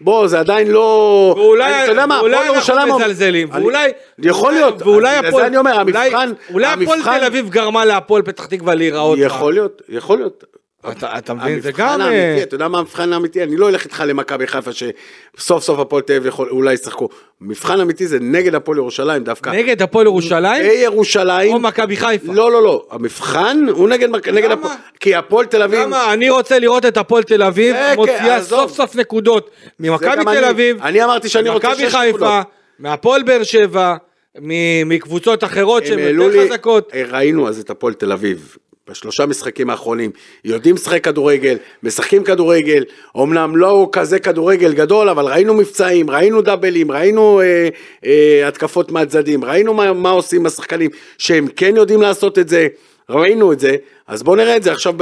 בוא, זה עדיין לא... ואולי, אתה יודע מה, ואולי אנחנו. מזלזלים, ואולי, יכול להיות, ואולי אז בגלל הפועל, זה אני אומר, המבחן... אולי הפועל תל אביב גרמה להפועל פתח תקווה להיראות. יכול להיות, יכול להיות. אתה, אתה מבין, זה המבחן גם... האמיתי, אה, אתה יודע מה המבחן האמיתי? אני לא אלך איתך למכבי חיפה שסוף סוף הפועל תל אביב יכול- אולי ישחקו. מבחן אמיתי זה נגד הפועל ירושלים דווקא. נגד הפועל ירושלים בירושלים. או מכבי חיפה. לא, לא, לא. המבחן הוא נגד נגד הפועל. כי הפועל תל אביב... למה? אני רוצה לראות את הפועל תל אביב מוציאה. סוף סוף נקודות ממכבי תל. אביב, אני אמרתי שאני רוצה שש חיפה. מהפועל באר שבע, מקבוצות אחרות שהן יותר לי, חזקות. ראינו אז את הפועל תל אביב. בשלושה משחקים האחרונים, יודעים לשחק כדורגל, משחקים כדורגל, אמנם לא כזה כדורגל גדול, אבל ראינו מבצעים, ראינו דאבלים, ראינו אה, אה, התקפות מהצדדים, ראינו מה, מה עושים השחקנים, שהם כן יודעים לעשות את זה, ראינו את זה, אז בואו נראה את זה עכשיו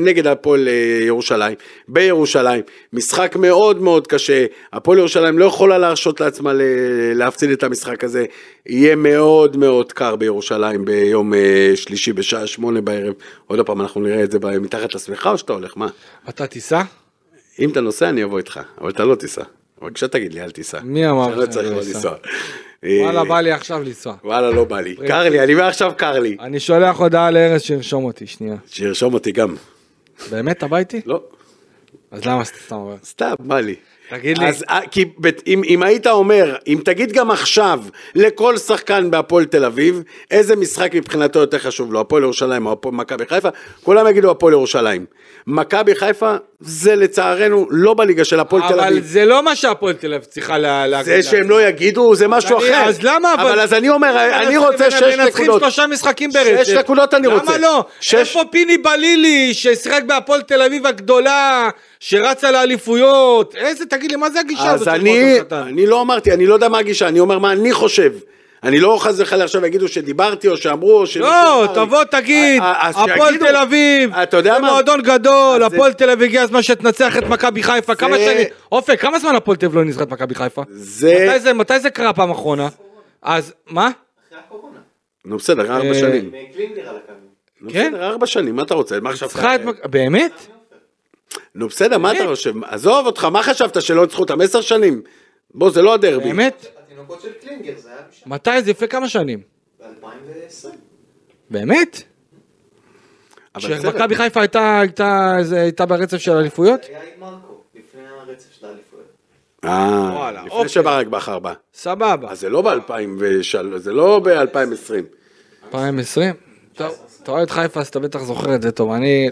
נגד הפועל אה, ירושלים, בירושלים, משחק מאוד מאוד קשה, הפועל ירושלים לא יכולה להרשות לעצמה להפסיד את המשחק הזה, יהיה מאוד מאוד קר בירושלים ביום אה, שלישי בשעה שמונה בערב, עוד פעם אנחנו נראה את זה מתחת לשמחה או שאתה הולך, מה? אתה תיסע? אם אתה נוסע אני אבוא איתך, אבל אתה לא תיסע, בבקשה תגיד לי אל תיסע. מי אמר שאני לא שאני צריך לא? לנסוע. וואלה, אה, בא לי עכשיו לנסוע. וואלה לא בא לי, קר לי, אני מעכשיו קר לי, אני שולח הודעה לארז שירשום אותי, שנייה. שירשום אותי גם, באמת, אתה בא איתי? לא. אז למה סתם אומר? סתם, בא לי. תגיד לי. אז אה, כי אם, אם היית אומר, אם תגיד גם עכשיו לכל שחקן בהפועל תל אביב, איזה משחק מבחינתו יותר חשוב לו, הפועל ירושלים או מכבי חיפה, כולם יגידו הפועל ירושלים. מכבי חיפה זה לצערנו לא בליגה של הפועל תל אבל אביב. זה לא מה שהפועל תל אביב צריכה לה- להגיד. זה שהם לא יגידו זה משהו אחר. אז למה אבל... אבל אז אני אומר, אני רוצה שש מנצחים נקודות. שלושה משחקים ברצף. שש נקודות אני רוצה. למה לא? איפה פיני בלילי ששיחק בהפועל תל אביב הגדולה, שרצה לאליפויות? איזה, תגיד לי, מה זה הגישה הזאת אז? אני לא אמרתי, אני לא יודע מה הגישה, אני אומר מה אני חושב. אני לא חס וחלילה עכשיו יגידו שדיברתי או שאמרו או שמישהו לא. תבוא תגיד, אה, אז הפועל. תל אביב, אתה יודע זה מה? מועדון גדול, הפועל תל אביב הגיע הזמן שתנצח את מכבי חיפה, כמה שנים, אופק, כמה זמן הפועל תל אביב לא ניצחה את מכבי חיפה? זה- מתי זה- קרה פעם אחרונה? אז, מה? אחרי הקורונה. נו בסדר, ארבע אה, שנים. כן? ארבע שנים, מה אתה רוצה? מה מכבי, באמת? נו בסדר, מה אתה? חושב? עזוב אותך, מה חשבת שלא ניצחו אותם עשר שנים? בוא, זה לא הדרבי. באמת? התינוקות של קלינגר זה היה משם. מתי? זה לפני כמה שנים. ב-2020. באמת? כשמכבי חיפה הייתה- הייתה זה- הייתה ברצף של אליפויות? היה עם מרקו, לפני הרצף של האליפויות. אה, לפני אוקיי. שברק בכר בא. סבבה. אז זה לא ב-2003, זה לא ב-2020. 2020? טוב, אתה אוהד חיפה אז אתה בטח זוכר את זה טוב, אני...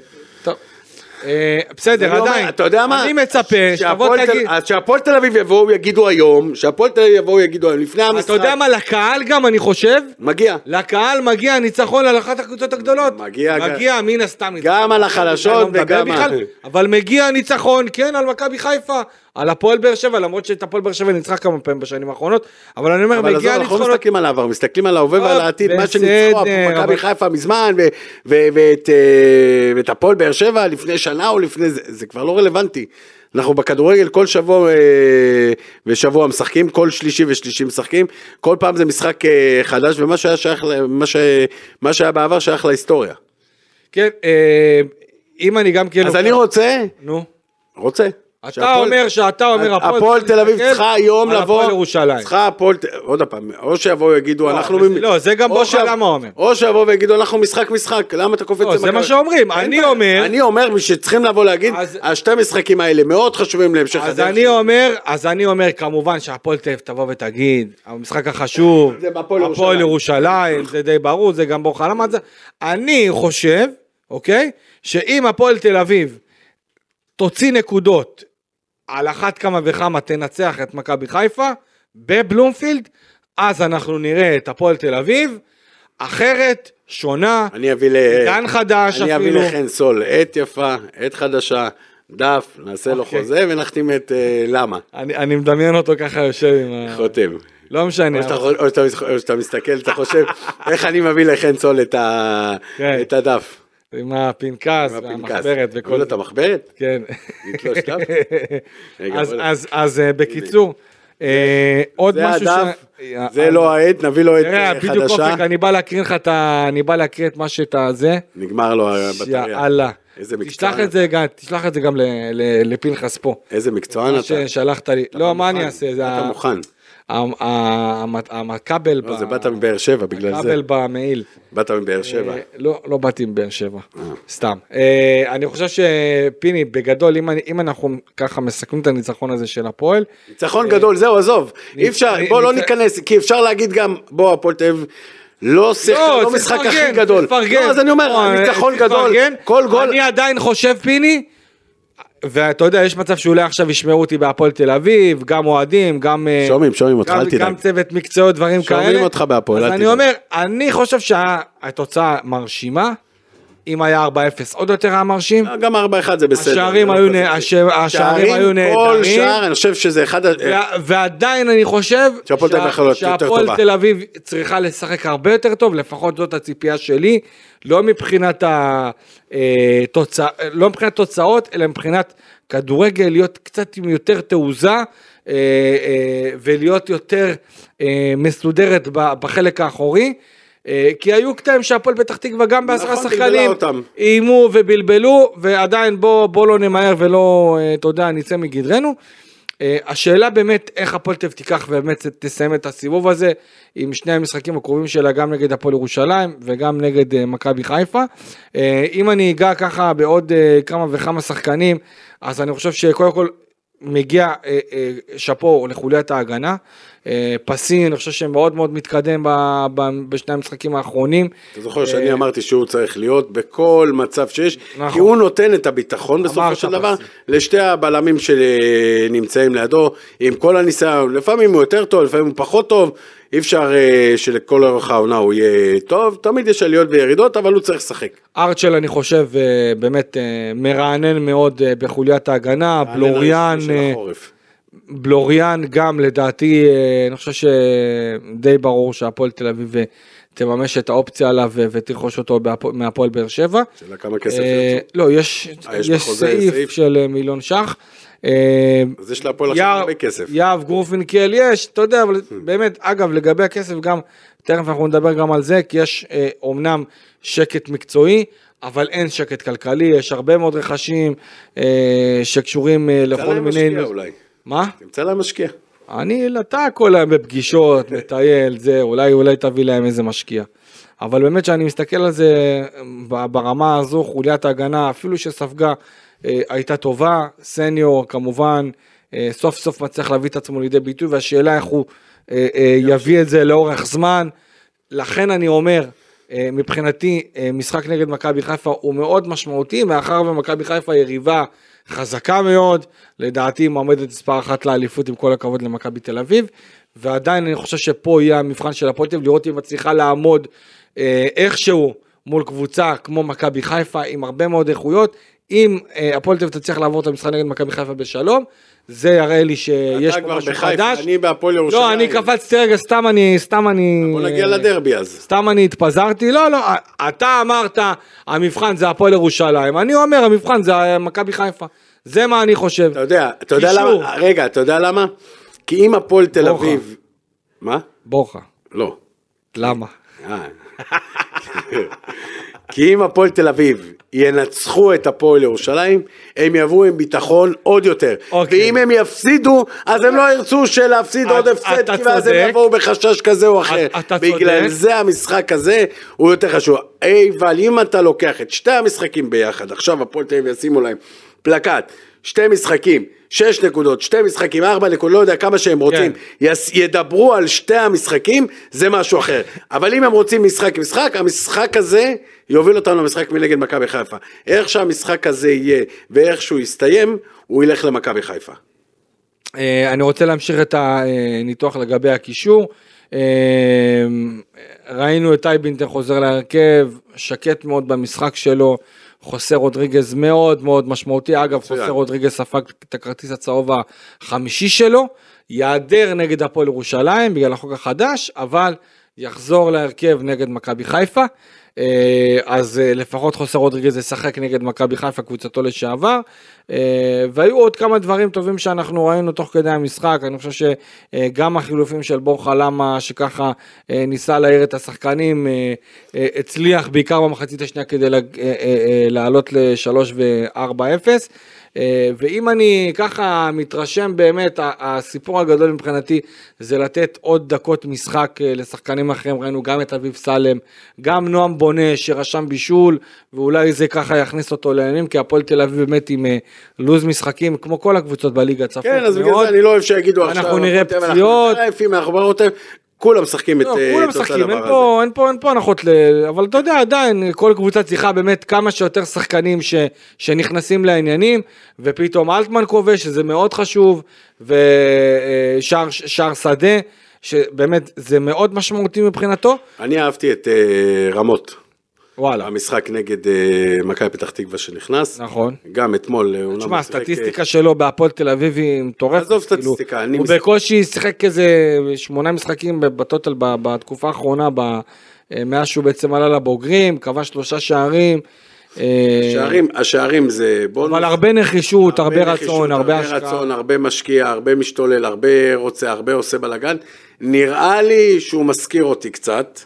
אה, בסדר, אומר, עדיין. אתה יודע מה? אני מצפה שתבוא תגיד... שהפועל תל אביב יבואו יגידו היום, שהפועל תל אביב יבואו יגידו היום, לפני המשחק. אתה יודע מה, לקהל גם, אני חושב, מגיע. לקהל מגיע ניצחון על אחת הקבוצות הגדולות. מגיע מגיע, מן הסתם. גם על החלשות לא וגם על- אבל מגיע ניצחון, כן, על מכבי חיפה, על הפועל באר שבע, למרות שאת הפועל באר שבע ניצחה כמה פעמים בשנים האחרונות, אבל אני אומר, אבל עזוב, מגיע אנחנו לא. מסתכלים על העבר, מסתכלים על ההווה ועל העתיד, מה שניצחו, אבל- מכבי חיפה מזמן, ואת אה, ואת הפועל באר שבע לפני שנה או לפני זה, זה כבר לא רלוונטי. אנחנו בכדורגל כל שבוע אה, ושבוע משחקים, כל שלישי ושלישי משחקים, כל פעם זה משחק אה, חדש, ומה שהיה שייך, מה ש- מה שהיה בעבר שייך להיסטוריה. כן, אה, אם אני גם כאילו... אז אני רוצה, נו, רוצה, אתה אומר שאתה אומר הפועל תל אביב צריכה היום על לבוא, הפועל ירושלים. צריכה הפועל, עוד פעם, או שיבואו ויגידו לא, אנחנו... לא, זה גם שיבוא- למה אומר. או שיבואו ויגידו אנחנו משחק משחק, למה אתה קופץ? לא, זה למכבי?" מה שאומרים. אני. אומר- אני אומר שצריכים לבוא להגיד, אז- השתי משחקים האלה מאוד חשובים להמשך אז הדרך. אני אומר, אז אני אומר כמובן שהפועל תל אביב תבוא ותגיד, המשחק החשוב, הפועל ירושלים, זה די ברור, זה גם בוכא למה זה, אני חושב, אוקיי, שאם הפועל תל אביב תוציא נקודות, על אחת כמה וכמה תנצח את מכבי חיפה, בבלומפילד, אז אנחנו נראה את הפועל תל אביב, אחרת, שונה, אני אביא ל... עידן חדש אני אביא אפילו. לחן סול עת יפה, עת חדשה, דף, נעשה לו אוקיי. חוזה ונחתים את אה, למה, אני, אני מדמיין אותו ככה יושב עם ה... חותם. לא משנה. או שאתה, או, שאתה, או שאתה מסתכל, אתה חושב, איך אני מביא לחן סול את, ה, כן. את הדף. עם הפנקס. והמחברת וכל לו את המחברת? כן. אז- אה, בקיצור, אה, עוד זה משהו ש... זה לא העט, נביא לו את תראה, אה, בדיוק חדשה. אופק, אני בא להקריא לך את ה... אני בא להקריא את מה שאתה זה. נגמר לו הבטריה. יאללה. איזה תשלח מקצוען. זה תשלח את זה גם לפנחס פה. איזה מקצוען מה אתה. ששלחת לי. לא, מה אני אעשה? זה אתה מוכן. הכבל לא, זה באת מבאר שבע בגלל זה. הכבל במעיל. באת מבאר שבע. אה, לא, לא באתי מבאר שבע, סתם. אה, אני חושב שפיני, בגדול, אם אנחנו ככה מסכמים את הניצחון הזה של הפועל, ניצחון גדול, זהו, עזוב. אי אפשר, בוא לא ניכנס, כי אפשר להגיד גם, בוא, הפועל תל אביב לא שיחק, לא, לא משחק הכי גדול. צריך לפרגן. לא, אז אני אומר, ניצחון גדול. כל גול. אני עדיין חושב, פיני, ואתה יודע, יש מצב שאולי עכשיו ישמעו אותי בהפועל תל אביב, גם אוהדים, גם... אה, שומעים, שומעים אותך, גם- אל תדאג. גם צוות מקצועיות, דברים כאלה. שומעים אותך בהפועל, אז אל אני תדאג. אומר, אני חושב שהתוצאה מרשימה. אם היה 4-0 עוד יותר היה מרשים. גם 4-1 זה בסדר. השערים היו נ- כזה. הש- השערים היו כל נהדרים. שער, אני חושב שזה אחד... ועדיין אני חושב שהפועל תל אביב צריכה לשחק הרבה יותר טוב, לפחות זאת הציפייה שלי, לא מבחינת התוצא, לא תוצאות, אלא מבחינת כדורגל, להיות קצת עם יותר תעוזה אה, אה, ולהיות יותר אה, מסודרת בחלק האחורי. אה, כי היו קטעים שהפועל פתח תקווה גם בעשרה נכון, שחקנים. איימו ובלבלו ועדיין בוא, בוא לא נמהר ולא, אה, אתה יודע, נצא מגדרנו. אה, השאלה באמת איך הפועל תל אביב תיקח ובאמת תסיים את הסיבוב הזה עם שני המשחקים הקרובים שלה גם נגד הפועל ירושלים וגם נגד מכבי חיפה. אם אני אגע ככה בעוד כמה וכמה שחקנים אז אני חושב שקודם כל מגיע אה, אה, שאפו לחוליית ההגנה. אה, פסין אני חושב שמאוד מאוד מתקדם ב- ב- בשני המשחקים האחרונים. אתה זוכר שאני אמרתי שהוא צריך להיות בכל מצב שיש, נכון. כי הוא נותן את הביטחון בסופו של דבר. לשתי הבלמים שנמצאים לידו, עם כל הניסיון, לפעמים הוא יותר טוב, לפעמים הוא פחות טוב, אי אפשר אה, שלכל אורך העונה הוא יהיה טוב, תמיד יש עליות וירידות, אבל הוא צריך לשחק. ארצ'ל אני חושב אה, באמת אה, מרענן מאוד אה, בחוליית ההגנה, בלוריאן, אה. בלוריאן גם לדעתי, אה, אני חושב שדי ברור שהפועל תל אביב אה, תממש את האופציה עליו ותרכוש אותו מהפועל באר שבע. שאלה כמה כסף אה, ירצו. לא, יש, אה, סעיף? של אה, מיליון ש"ח. אז יש להפועל עכשיו הרבה כסף. יהב גרופינקל יש, אתה יודע, אבל באמת, אגב, לגבי הכסף גם, תכף אנחנו נדבר גם על זה, כי יש אומנם שקט מקצועי, אבל אין שקט כלכלי, יש הרבה מאוד רכשים שקשורים אה, תמצא לכל להם מיני... משקיע אולי. מה? תמצא להם משקיע. אני, אתה כל היום בפגישות, מטייל, זה, אולי, אולי תביא להם איזה משקיע. אבל באמת שאני מסתכל על זה ברמה הזו, חוליית ההגנה, אפילו שספגה, אה, הייתה טובה, סניור כמובן, אה, סוף סוף מצליח להביא את עצמו לידי ביטוי, והשאלה איך הוא אה, אה, יביא את זה לאורך זמן. לכן אני אומר, אה, מבחינתי, אה, משחק נגד מכבי חיפה הוא מאוד משמעותי, מאחר ומכבי חיפה יריבה חזקה מאוד, לדעתי מועמדת מספר אחת לאליפות עם כל הכבוד למכבי תל אביב, ועדיין אני חושב שפה יהיה המבחן של הפועל תל אביב, לראות אם מצליחה לעמוד אה, איכשהו מול קבוצה כמו מכבי חיפה עם הרבה מאוד איכויות, אם אה, הפועל תל אביב תצליח לעבור את המשחק נגד מכבי חיפה בשלום, זה יראה לי שיש פה משהו בחיפה, חדש. אני בהפועל ירושלים. לא, אני קפצתי רגע, סתם אני, סתם אני... בוא נגיע לדרבי אז. סתם אני התפזרתי, לא, לא, אתה אמרת, המבחן זה הפועל ירושלים, אני אומר, המבחן זה מכבי חיפה, זה מה אני חושב. אתה יודע, אתה יודע. למה? רגע, אתה יודע למה? כי אם הפועל תל. אביב... מה? בורחה, לא. למה? כי אם הפועל תל אביב ינצחו את הפועל ירושלים, הם יבואו עם ביטחון עוד יותר. אוקיי. ואם הם יפסידו, אז הם לא ירצו שלהפסיד עוד הפסד, כי ואז הם צודק. יבואו בחשש כזה או אחר. אתה- אתה בגלל צודק. זה המשחק הזה הוא יותר חשוב. אבל אם אתה לוקח את שתי המשחקים ביחד, עכשיו הפועל תל אביב ישימו להם פלקט, שתי משחקים, שש נקודות, שתי משחקים, ארבע נקודות, לא יודע כמה שהם רוצים, כן. ידברו על שתי המשחקים, זה משהו אחר. אבל אם הם רוצים משחק משחק, המשחק הזה יוביל אותנו למשחק מנגד מכבי חיפה. איך שהמשחק הזה יהיה ואיך שהוא יסתיים, הוא ילך למכבי חיפה. אה, אני רוצה להמשיך את הניתוח לגבי הקישור. אה, ראינו את טייבינטר חוזר להרכב, שקט מאוד במשחק שלו, חוסה רודריגז מאוד מאוד משמעותי, אגב. חוסה רודריגז ספג את הכרטיס הצהוב החמישי שלו, ייעדר נגד הפועל ירושלים בגלל החוק החדש, אבל יחזור להרכב נגד מכבי חיפה. אה, אז אה, לפחות חוסה רודריגז ישחק נגד מכבי חיפה קבוצתו לשעבר והיו עוד כמה דברים טובים שאנחנו ראינו תוך כדי המשחק. אני חושב שגם החילופים של בורחה למה שככה אה, ניסה להעיר את השחקנים אה, אה, הצליח בעיקר במחצית השנייה כדי אה, אה, אה, לעלות ל-3 ו-4-0 אה, ואם אני ככה מתרשם באמת הסיפור הגדול מבחינתי זה לתת עוד דקות משחק אה, לשחקנים אחרים. ראינו גם את אביב סלם גם נועם בונה שרשם בישול ואולי זה ככה יכניס אותו לעניינים כי הפועל תל אביב באמת עם אה, לוז משחקים כמו כל הקבוצות בליגה צפוף כן, אז בגלל. זה אני לא אוהב שיגידו אנחנו עכשיו, נראה "הפועל תל אביב, פציעות." אנחנו אנחנו ברור, כולם משחקים את לא, אה, כולם אותו משחקים, אין הדבר פה, אין פה, הנחות. אבל אתה יודע, עדיין, כל קבוצה צריכה באמת כמה שיותר שחקנים. שנכנסים לעניינים, ופתאום אלטמן כובש, שזה מאוד חשוב, ושער שער שדה, שבאמת זה מאוד משמעותי מבחינתו, אני אהבתי את אה, רמות. וואלה, המשחק נגד אה, מכבי פתח תקווה שנכנס. נכון. גם אתמול אה, הוא תשמע, לא משחק, הסטטיסטיקה שלו בהפועל תל אביב היא מטורפת. עזוב כאילו, סטטיסטיקה, אני הוא מס- בקושי שיחק איזה שמונה משחקים בטוטל בתקופה האחרונה, ב- אה, מאז שהוא בעצם עלה לבוגרים, כבש שלושה שערים. אה, השערים, השערים זה בונוס. אבל הרבה נחישות, הרבה נחישות, רצון, הרבה השקעה. רצון, הרבה משקיע, הרבה משתולל, הרבה רוצה, הרבה עושה בלאגן. נראה לי שהוא מזכיר אותי קצת.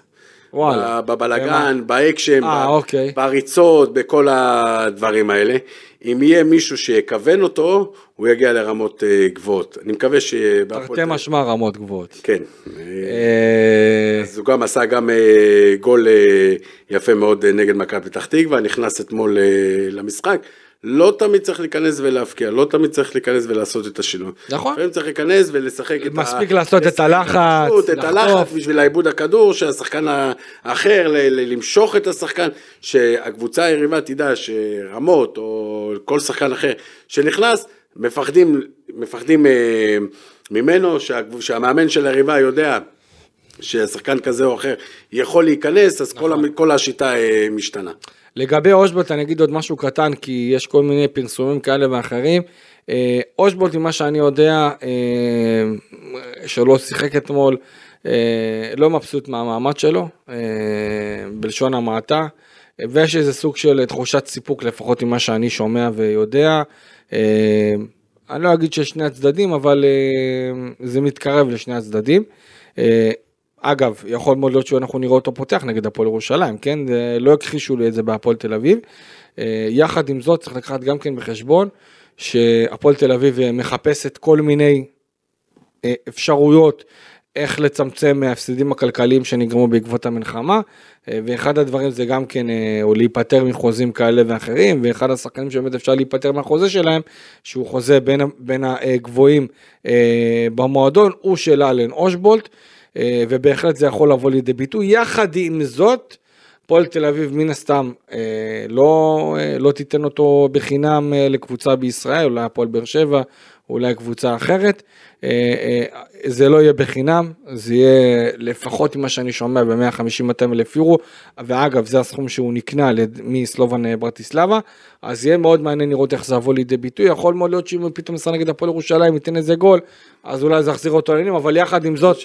וואלה. ב- בבלאגן, באקשן, אה, ב- אוקיי. בריצות, בכל הדברים האלה. אם יהיה מישהו שיכוון אותו, הוא יגיע לרמות אה, גבוהות. אני מקווה. בהפועל תרתי משמע רמות גבוהות. כן. אה, אז הוא גם עשה גם אה, גול אה, יפה מאוד אה, נגד מכבי פתח תקווה, נכנס אתמול אה, למשחק. לא תמיד צריך להיכנס ולהבקיע, לא תמיד צריך להיכנס ולעשות את השינוי. נכון. לפעמים צריך להיכנס ולשחק את מספיק לעשות את הלחץ, את. הלחץ בשביל העיבוד הכדור, שהשחקן האחר, למשוך את השחקן, שהקבוצה היריבה תדע שרמות או כל שחקן אחר שנכנס, מפחדים, מפחדים אה, ממנו, שהמאמן של היריבה יודע ששחקן כזה או אחר יכול להיכנס, אז כל, נכון. המ- כל השיטה אה, משתנה. לגבי אושבולט אני אגיד עוד משהו קטן כי יש כל מיני פרסומים כאלה ואחרים. אה, אושבולט ממה שאני יודע אה, שלא שיחק אתמול אה, לא מבסוט מהמעמד שלו בלשון המעטה ויש איזה סוג של תחושת סיפוק לפחות ממה שאני שומע ויודע. אני לא אגיד ששני הצדדים אבל זה מתקרב לשני הצדדים. אגב, יכול מאוד להיות שאנחנו נראה אותו פותח נגד הפועל ירושלים, כן? לא הכחישו לי את זה בהפועל תל אביב. אה, יחד עם זאת, צריך לקחת גם כן בחשבון שהפועל תל אביב אה, מחפשת כל מיני אה, אפשרויות איך לצמצם מההפסדים הכלכליים שנגרמו בעקבות המלחמה, ואחד הדברים זה גם כן, או להיפטר מחוזים כאלה ואחרים, ואחד השחקנים שבאמת אפשר להיפטר מהחוזה שלהם, שהוא חוזה בין, בין הגבוהים במועדון, הוא של אלן אושבולט, ובהחלט זה יכול לבוא לידי ביטוי. יחד עם זאת, הפועל תל אביב מן הסתם אה, לא, אה, לא תיתן אותו בחינם אה, לקבוצה בישראל, אולי הפועל באר שבע, אולי קבוצה אחרת. אה, אה, זה לא יהיה בחינם, זה יהיה לפחות ממה שאני שומע ב-150-200 אלף יורו, ואגב זה הסכום שהוא נקנה מסלובן אה, ברטיסלבה, אז יהיה מאוד מעניין לראות איך זה יבוא לידי ביטוי, יכול מאוד להיות שאם הוא פתאום נסע נגד הפועל ירושלים ייתן איזה גול, אז אולי זה יחזיר אותו לעניינים, אבל יחד עם זאת.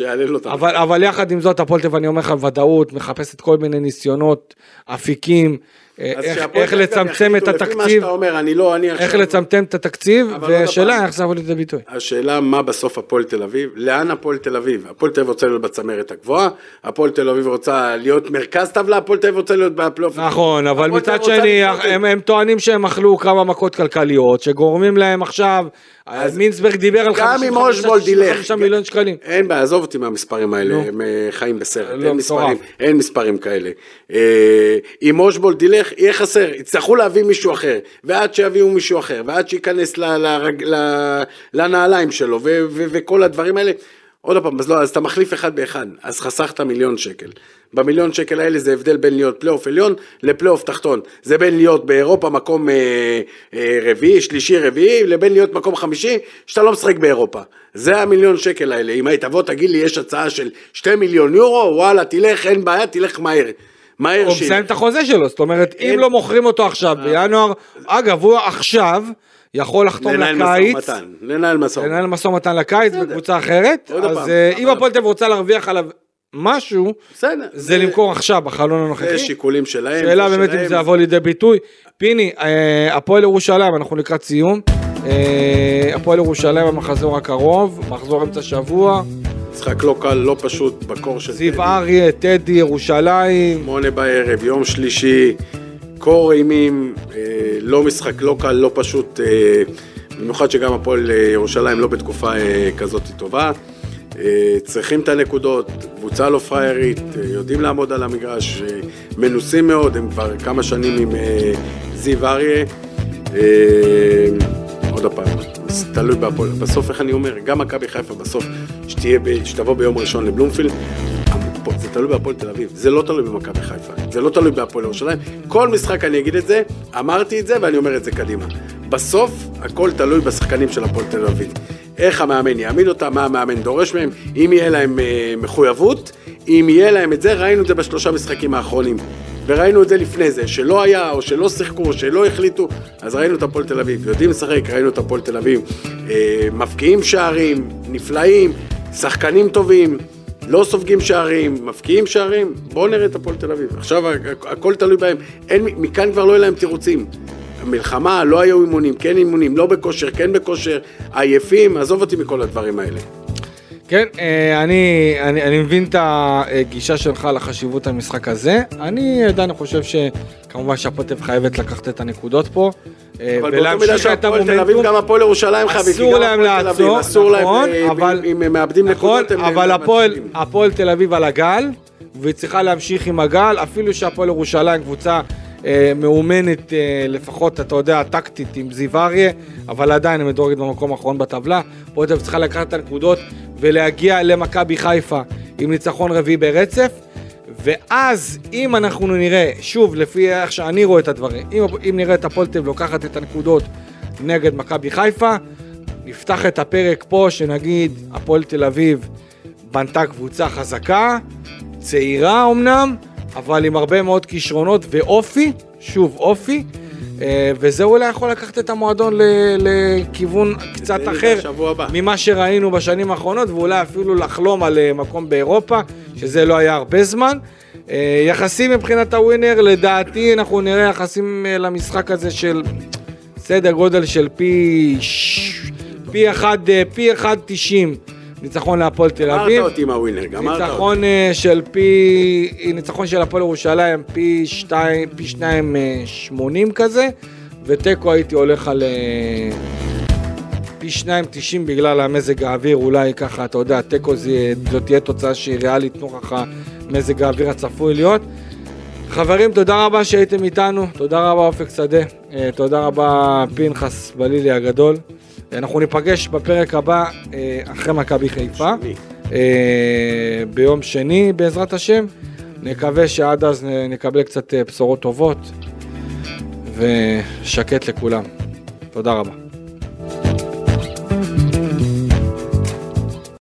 אבל, אבל יחד עם זאת הפועל תל אביב אני אומר לך בוודאות מחפשת כל מיני ניסיונות אפיקים איך, שהפועל איך לצמצם את יחליטו, לפי מה התקציב שאתה אומר, אני לא, אני איך. לצמצם את התקציב פעם. איך זה יבוא לידי ביטוי. השאלה מה בסוף הפועל תל אביב, לאן הפועל תל אביב? הפועל תל אביב רוצה להיות בצמרת הגבוהה, הפועל תל אביב רוצה להיות מרכז טבלה, הפועל תל אביב רוצה להיות בפלייאוף. נכון, אבל מצד שני, הם, הם טוענים שהם אכלו כמה מכות כלכליות, שגורמים להם עכשיו, מינסברג דיבר על גם אם אושבולד ילך, 55 מיליון שקלים. אין בעיה, עזוב אותי מהמספרים האלה. הם אה, חיים בסרט, לא, אין. מספרים, אין מספרים כאלה. אה, אם אושבולד ילך, יהיה חסר, יצטרכו להביא מישהו אחר, ועד שיביאו מישהו אחר, ועד שייכנס לנעליים שלו, וכל הדברים האלה. עוד פעם, אז לא, אז אתה מחליף אחד באחד, אז חסכת מיליון שקל. במיליון שקל האלה זה הבדל בין להיות פלייאוף עליון לפלייאוף תחתון. זה בין להיות באירופה מקום אה, אה, רביעי, שלישי, רביעי, לבין להיות מקום חמישי, שאתה לא משחק באירופה. זה המיליון שקל האלה. אם היית תבוא תגיד לי, יש הצעה של שתי מיליון יורו, וואלה, תלך, אין בעיה, תלך מהר. מהר הוא שיל. מסיים את החוזה שלו, זאת אומרת, אם אין- לא מוכרים אותו עכשיו בינואר, אגב, הוא עכשיו יכול לחתום לקיץ, לנהל משא ומתן. לנהל משא ומתן לקיץ בקבוצה אחרת, אז אה, אם הפועל תל אביב רוצה להרוויח עליו משהו, בסדר. זה למכור עכשיו בחלון זה הנוכחי. שיקולים שלהם. שאלה זה באמת אם. זה יבוא לידי ביטוי. פיני, אה, הפועל ירושלים, אנחנו לקראת סיום. אה, הפועל ירושלים במחזור הקרוב, מחזור אמצע שבוע, משחק לא קל, לא פשוט, בקור של זיו. אריה, טדי, ירושלים. שמונה בערב, יום שלישי, קור אימים, אה, לא משחק לא קל, לא פשוט, אה, במיוחד שגם הפועל אה, ירושלים לא בתקופה כזאת טובה. צריכים את הנקודות, קבוצה לא פריירית, יודעים לעמוד על המגרש, מנוסים מאוד, הם כבר כמה שנים עם זיו אריה. עוד פעם, זה תלוי בהפועל, בסוף איך אני אומר, גם מכבי חיפה בסוף, שתבוא ביום ראשון לבלומפילד, זה תלוי בהפועל תל אביב, זה לא תלוי במכבי חיפה, זה לא תלוי בהפועל ירושלים, כל משחק אני אגיד את זה, אמרתי את זה ואני אומר את זה קדימה. בסוף הכל תלוי בשחקנים של הפועל תל אביב. איך המאמן יעמיד אותם, מה המאמן דורש מהם, אם יהיה להם אה, מחויבות, אם יהיה להם את זה, ראינו את זה בשלושה משחקים האחרונים. וראינו את זה לפני זה, שלא היה, או שלא שיחקו, או שלא החליטו, אז ראינו את הפועל תל אביב, יודעים לשחק, ראינו את הפועל תל אביב, אה, מבקיעים שערים, נפלאים, שחקנים טובים, לא סופגים שערים, מבקיעים שערים, בואו נראה את הפועל תל אביב. עכשיו הכ- הכל תלוי בהם, אין, מכאן כבר לא יהיה להם תירוצים. המלחמה, לא היו אימונים, כן אימונים, לא בכושר, כן בכושר, עייפים, עזוב אותי מכל הדברים האלה. כן, אה, אני, אני, אני מבין את הגישה שלך לחשיבות המשחק הזה. אני עדיין חושב שכמובן אביב חייבת לקחת את הנקודות פה. אה, אבל באותה מידה שהפועל תל אביב, גם הפועל ירושלים חייבת, כי אסור להם לעצור, אסור להם, נכון, אה, אבל- אם הם מאבדים נכון, נקודות, הם אבל הם הפועל, תל אביב על הגל, והיא צריכה להמשיך עם הגל, אפילו שהפועל ירושלים קבוצה אה, מאומנת אה, לפחות, אתה יודע, טקטית עם זיו אריה, אבל עדיין היא מדורגת במקום האחרון בטבלה. תל אביב צריכה לקחת את הנקודות ולהגיע למכבי חיפה עם ניצחון רביעי ברצף. ואז אם אנחנו נראה, שוב, לפי איך שאני רואה את הדברים, אם, אם נראה את אביב לוקחת את הנקודות נגד מכבי חיפה, נפתח את הפרק פה שנגיד הפועל תל אביב בנתה קבוצה חזקה, צעירה אמנם, אבל עם הרבה מאוד כישרונות ואופי, שוב אופי, וזה אולי יכול לקחת את המועדון לכיוון קצת אחר. ממה שראינו בשנים האחרונות, ואולי אפילו לחלום על אה, מקום באירופה, שזה לא היה הרבה זמן. אה, יחסים מבחינת הווינר, לדעתי אנחנו נראה יחסים אה, למשחק הזה של סדר גודל של פי... אה, פי 1.90 ניצחון להפועל תל גמרת אביב. אותי עם הווינר, גמרת אותי. ניצחון אה, של פי... ניצחון של הפועל ירושלים פי שתיים, פי שניים אה, שמונים כזה, ותיקו הייתי הולך על אה, פי שניים תשעים בגלל המזג האוויר, אולי ככה, אתה יודע, תיקו זאת תהיה תוצאה שהיא ריאלית נוכח המזג האוויר הצפוי להיות. חברים, תודה רבה שהייתם איתנו, תודה רבה אופק שדה, אה, תודה רבה פנחס בלילי הגדול. אנחנו ניפגש בפרק הבא אה, אחרי מכבי חיפה. אה, ביום שני בעזרת השם. נקווה שעד אז נ- נקבל קצת אה, בשורות טובות ושקט לכולם. תודה רבה.